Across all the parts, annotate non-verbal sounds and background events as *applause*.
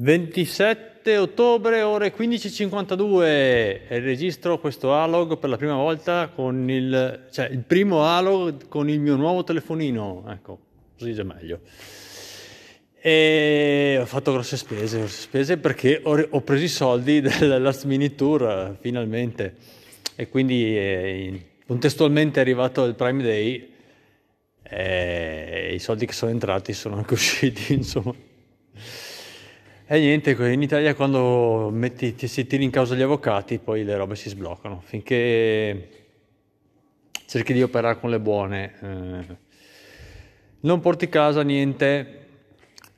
27 ottobre, ore 15.52, registro questo Alog per la prima volta con il, cioè il primo Alog con il mio nuovo telefonino, ecco, così già meglio. E ho fatto grosse spese, grosse spese perché ho, ho preso i soldi *laughs* del last minute tour finalmente e quindi eh, contestualmente è arrivato il Prime Day e i soldi che sono entrati sono anche *laughs* usciti, insomma. E niente, in Italia quando metti, ti si tiri in causa gli avvocati, poi le robe si sbloccano. Finché cerchi di operare con le buone, eh, non porti casa niente.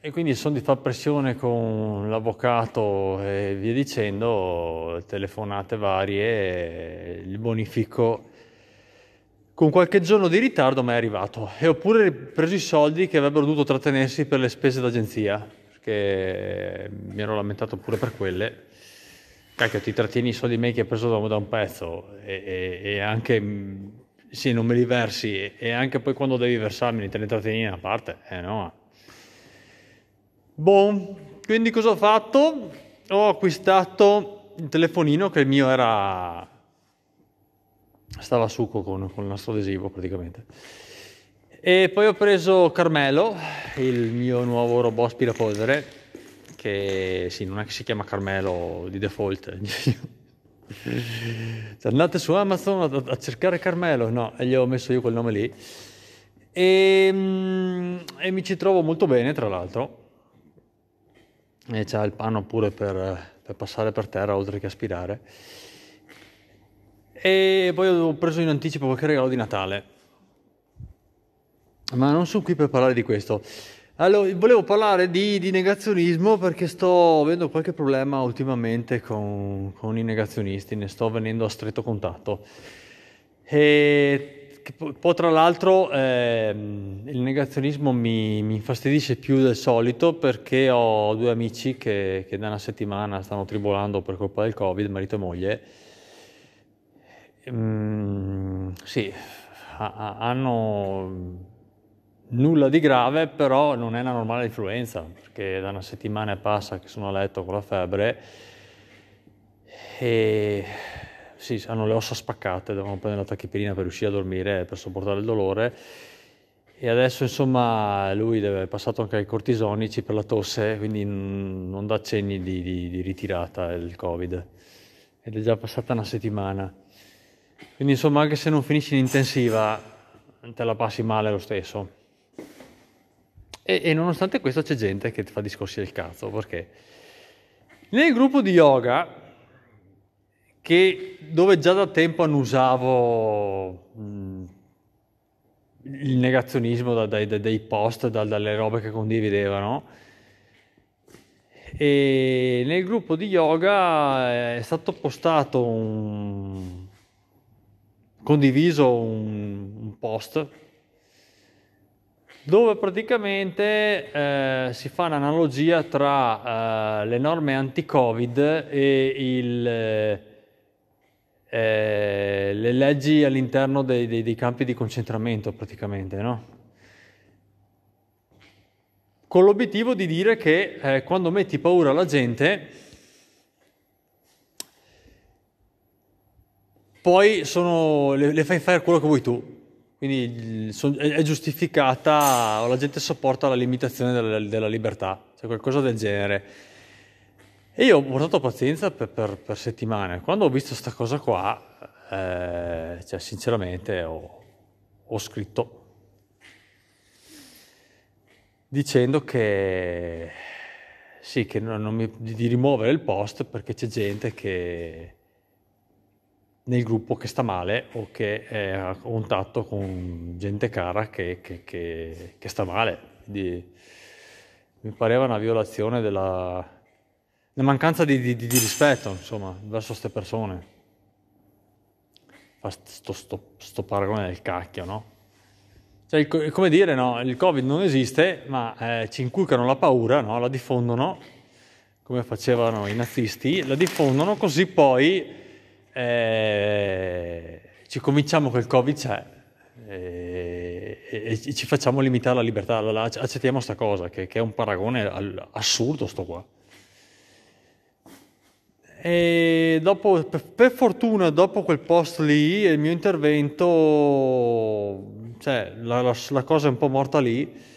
E quindi sono di fare pressione con l'avvocato e via dicendo, telefonate varie, il bonifico. Con qualche giorno di ritardo ma è arrivato. E ho pure preso i soldi che avrebbero dovuto trattenersi per le spese d'agenzia perché mi ero lamentato pure per quelle. Cacchio, ti trattieni i soldi miei che hai preso da, un pezzo e, e, e, anche, sì, non me li versi e, e anche poi quando devi versarmi te ne trattieni a parte, eh no. Boh, quindi cosa ho fatto? Ho acquistato il telefonino che il mio era... stava a succo con, con il nastro adesivo praticamente e poi ho preso Carmelo, il mio nuovo robot aspirapolvere, che sì, non è che si chiama Carmelo di default. *laughs* andate su Amazon a, a, cercare Carmelo, no, e gli ho messo io quel nome lì. E, mm, e mi ci trovo molto bene, tra l'altro. E c'ha il panno pure per, per passare per terra oltre che aspirare. E poi ho preso in anticipo qualche regalo di Natale ma non sono qui per parlare di questo. Allora, volevo parlare di, di negazionismo perché sto avendo qualche problema ultimamente con, con, i negazionisti, ne sto venendo a stretto contatto. E poi tra l'altro eh, il negazionismo mi, mi, infastidisce più del solito perché ho due amici che, che da una settimana stanno tribolando per colpa del Covid, marito e moglie. Mm, sì, ha, hanno Nulla di grave, però non è una normale influenza, perché da una settimana e passa che sono a letto con la febbre e sì, hanno le ossa spaccate, devono prendere la tachipirina per riuscire a dormire, per sopportare il dolore. E adesso insomma lui deve, è passato anche ai cortisonici per la tosse, quindi non dà cenni di, di, di ritirata il Covid. Ed è già passata una settimana. Quindi insomma anche se non finisci in intensiva, te la passi male lo stesso. E, e, nonostante questo c'è gente che fa discorsi del cazzo, perché nel gruppo di yoga, che, dove già da tempo annusavo mh, il negazionismo da, dai, dai, post, da, dalle robe che condividevano, e nel gruppo di yoga è stato postato un condiviso un, un post dove praticamente eh, si fa un'analogia tra eh, le norme anti-Covid e il, eh, le leggi all'interno dei, dei, dei, campi di concentramento praticamente, no? Con l'obiettivo di dire che eh, quando metti paura alla gente, poi sono, le, le fai fare quello che vuoi tu. Quindi è giustificata, la gente sopporta la limitazione della, della libertà, cioè qualcosa del genere. E io ho portato pazienza per, per, per settimane. Quando ho visto questa cosa qua, eh, cioè, sinceramente ho, ho scritto dicendo che sì, che non, non mi, di rimuovere il post perché c'è gente che nel gruppo che sta male o che è a contatto con gente cara che, che, che, che sta male. Quindi mi pareva una violazione della una mancanza di, di, di, rispetto, insomma, verso queste persone. Sto, sto, sto paragone del cacchio, no? Cioè, è come dire, no, il Covid non esiste, ma eh, ci inculcano la paura, no? la diffondono, come facevano i nazisti, la diffondono così poi eh, ci convinciamo che il Covid c'è eh, e, e, ci facciamo limitare la libertà, accettiamo questa cosa, che, che, è un paragone assurdo sto qua. E dopo, per, per fortuna, dopo quel post lì, il mio intervento, cioè la, la, la cosa è un po' morta lì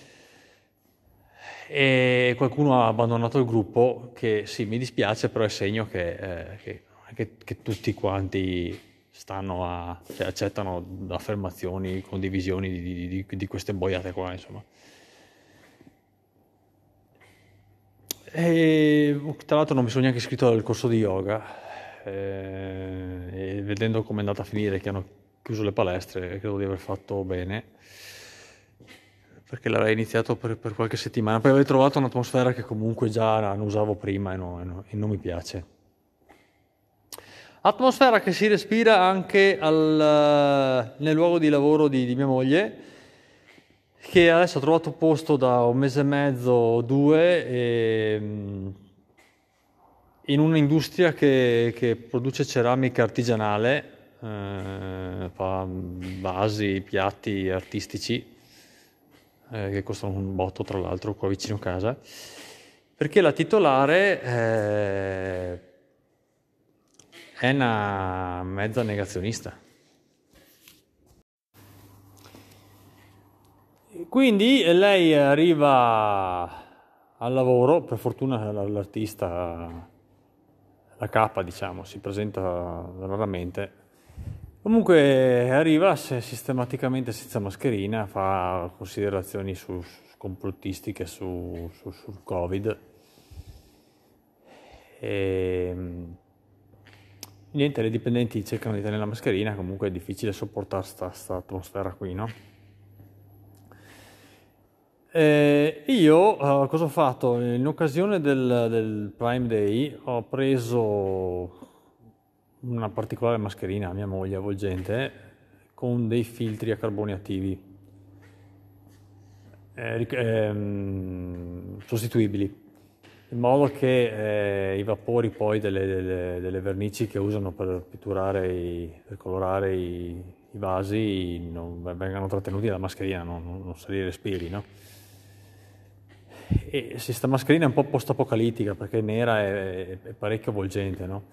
e qualcuno ha abbandonato il gruppo che sì, mi dispiace, però è segno che, eh, che, che, che tutti quanti stanno a, cioè, accettano affermazioni, condivisioni di, di, di, queste boiate qua, insomma. E, tra l'altro non mi sono neanche iscritto al corso di yoga eh, e vedendo come è andata a finire che hanno chiuso le palestre credo di aver fatto bene perché l'avrei iniziato per, per qualche settimana poi avrei trovato un'atmosfera che comunque già non usavo prima e, no, e, no, e non mi piace atmosfera che si respira anche al, nel luogo di lavoro di, di mia moglie che adesso ha trovato posto da un mese e mezzo, due, e, ehm, in un'industria che, che, produce ceramica artigianale, eh, fa vasi, piatti artistici, eh, che costano un botto tra l'altro qua vicino a casa, perché la titolare eh, è una mezza negazionista. Quindi lei arriva al lavoro, per fortuna l'artista, la capa diciamo, si presenta raramente. Comunque arriva sistematicamente senza mascherina, fa considerazioni su, su complottistiche su, su, sul Covid. E, niente, le dipendenti cercano di tenere la mascherina, comunque è difficile sopportare questa atmosfera qui, no? Eh, io uh, cosa ho fatto? In occasione del, del, Prime Day ho preso una particolare mascherina a mia moglie avvolgente con dei filtri a carboni attivi eh, ehm, sostituibili in modo che eh, i vapori poi delle, delle, delle, vernici che usano per pitturare, i, per colorare i, i, vasi non vengano trattenuti dalla mascherina, non, non se li respiri, no? E questa mascherina è un po' post-apocalittica perché è nera e è parecchio avvolgente, no?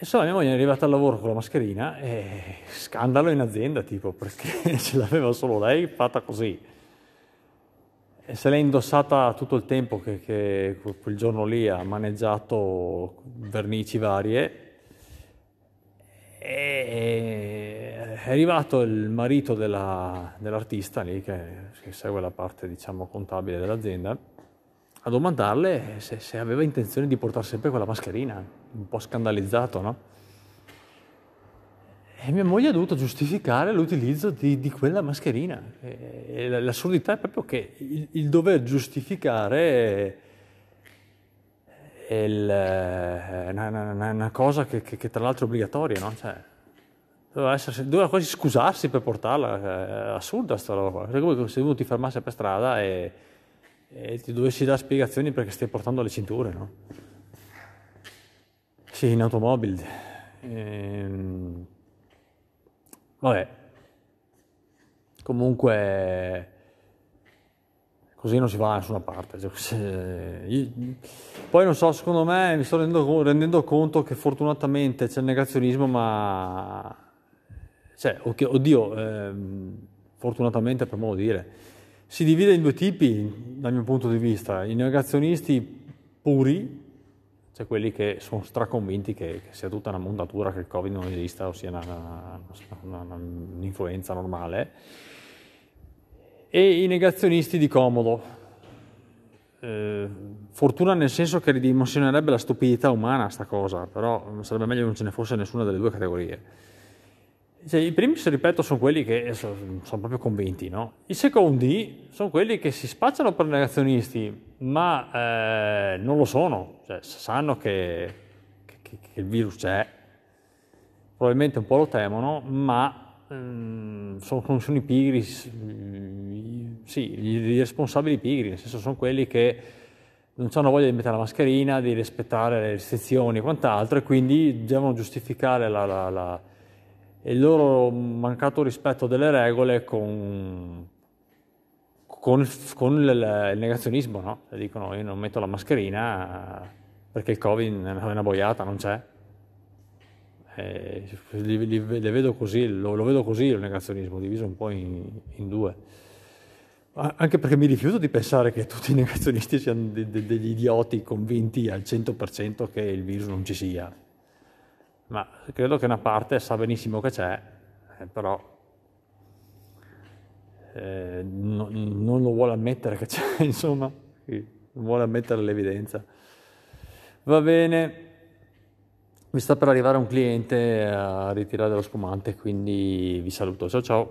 Insomma, mia moglie è arrivata al lavoro con la mascherina e scandalo in azienda, tipo, perché *laughs* ce l'aveva solo lei fatta così. E se l'è indossata tutto il tempo che, che quel giorno lì ha maneggiato vernici varie e è arrivato il marito della, dell'artista lì, che, che, segue la parte diciamo contabile dell'azienda, a domandarle se, se, aveva intenzione di portare sempre quella mascherina, un po' scandalizzato, no? E mia moglie ha dovuto giustificare l'utilizzo di, di quella mascherina. E l'assurdità è proprio che il, il dover giustificare è, è una, una, una, cosa che, che, che, tra l'altro è obbligatoria, no? Cioè, doveva, essere, doveva, quasi scusarsi per portarla, è assurda questa roba qua. È come se uno ti fermasse per strada e, e, ti dovessi dare spiegazioni perché stai portando le cinture, no? Sì, in automobile. Ehm, vabbè. Comunque così non si va da nessuna parte. Cioè, poi non so, secondo me mi sto rendendo, rendendo conto che fortunatamente c'è il negazionismo, ma cioè, oddio, ehm, fortunatamente per modo dire, si divide in due tipi dal mio punto di vista, i negazionisti puri, cioè quelli che sono straconvinti che, che sia tutta una mondatura, che il Covid non esista o sia una, una, una, un'influenza normale, e i negazionisti di comodo. Eh, fortuna nel senso che ridimensionerebbe la stupidità umana sta cosa, però sarebbe meglio che non ce ne fosse nessuna delle due categorie. Cioè, I primi, ripeto, sono quelli che sono, sono proprio convinti, no? I secondi sono quelli che si spacciano per negazionisti, ma eh, non lo sono, cioè, sanno che, che, che, il virus c'è, probabilmente un po' lo temono, ma ehm, sono, sono, i pigri, sì, gli responsabili pigri, nel senso sono quelli che non hanno voglia di mettere la mascherina, di rispettare le restrizioni e quant'altro, e quindi devono giustificare la, la, la il loro mancato rispetto delle regole con, con, con il, il, negazionismo, no? Dicono io non metto la mascherina perché il Covid è una boiata, non c'è. Eh, li, li, le vedo così, lo, lo, vedo così il negazionismo, diviso un po' in, in, due. Anche perché mi rifiuto di pensare che tutti i negazionisti siano de, de, degli idioti convinti al 100% che il virus non ci sia. Ma credo che una parte sa benissimo che c'è, eh, però eh, no, non lo vuole ammettere che c'è, *laughs* insomma, non vuole ammettere l'evidenza. Va bene, mi sta per arrivare un cliente a ritirare dello spumante, quindi vi saluto. Ciao ciao.